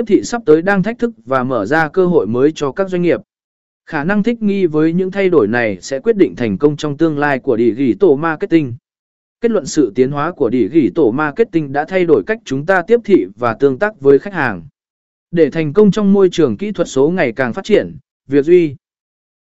tiếp thị sắp tới đang thách thức và mở ra cơ hội mới cho các doanh nghiệp. Khả năng thích nghi với những thay đổi này sẽ quyết định thành công trong tương lai của địa ghi tổ marketing. Kết luận sự tiến hóa của địa ghi tổ marketing đã thay đổi cách chúng ta tiếp thị và tương tác với khách hàng. Để thành công trong môi trường kỹ thuật số ngày càng phát triển, việc duy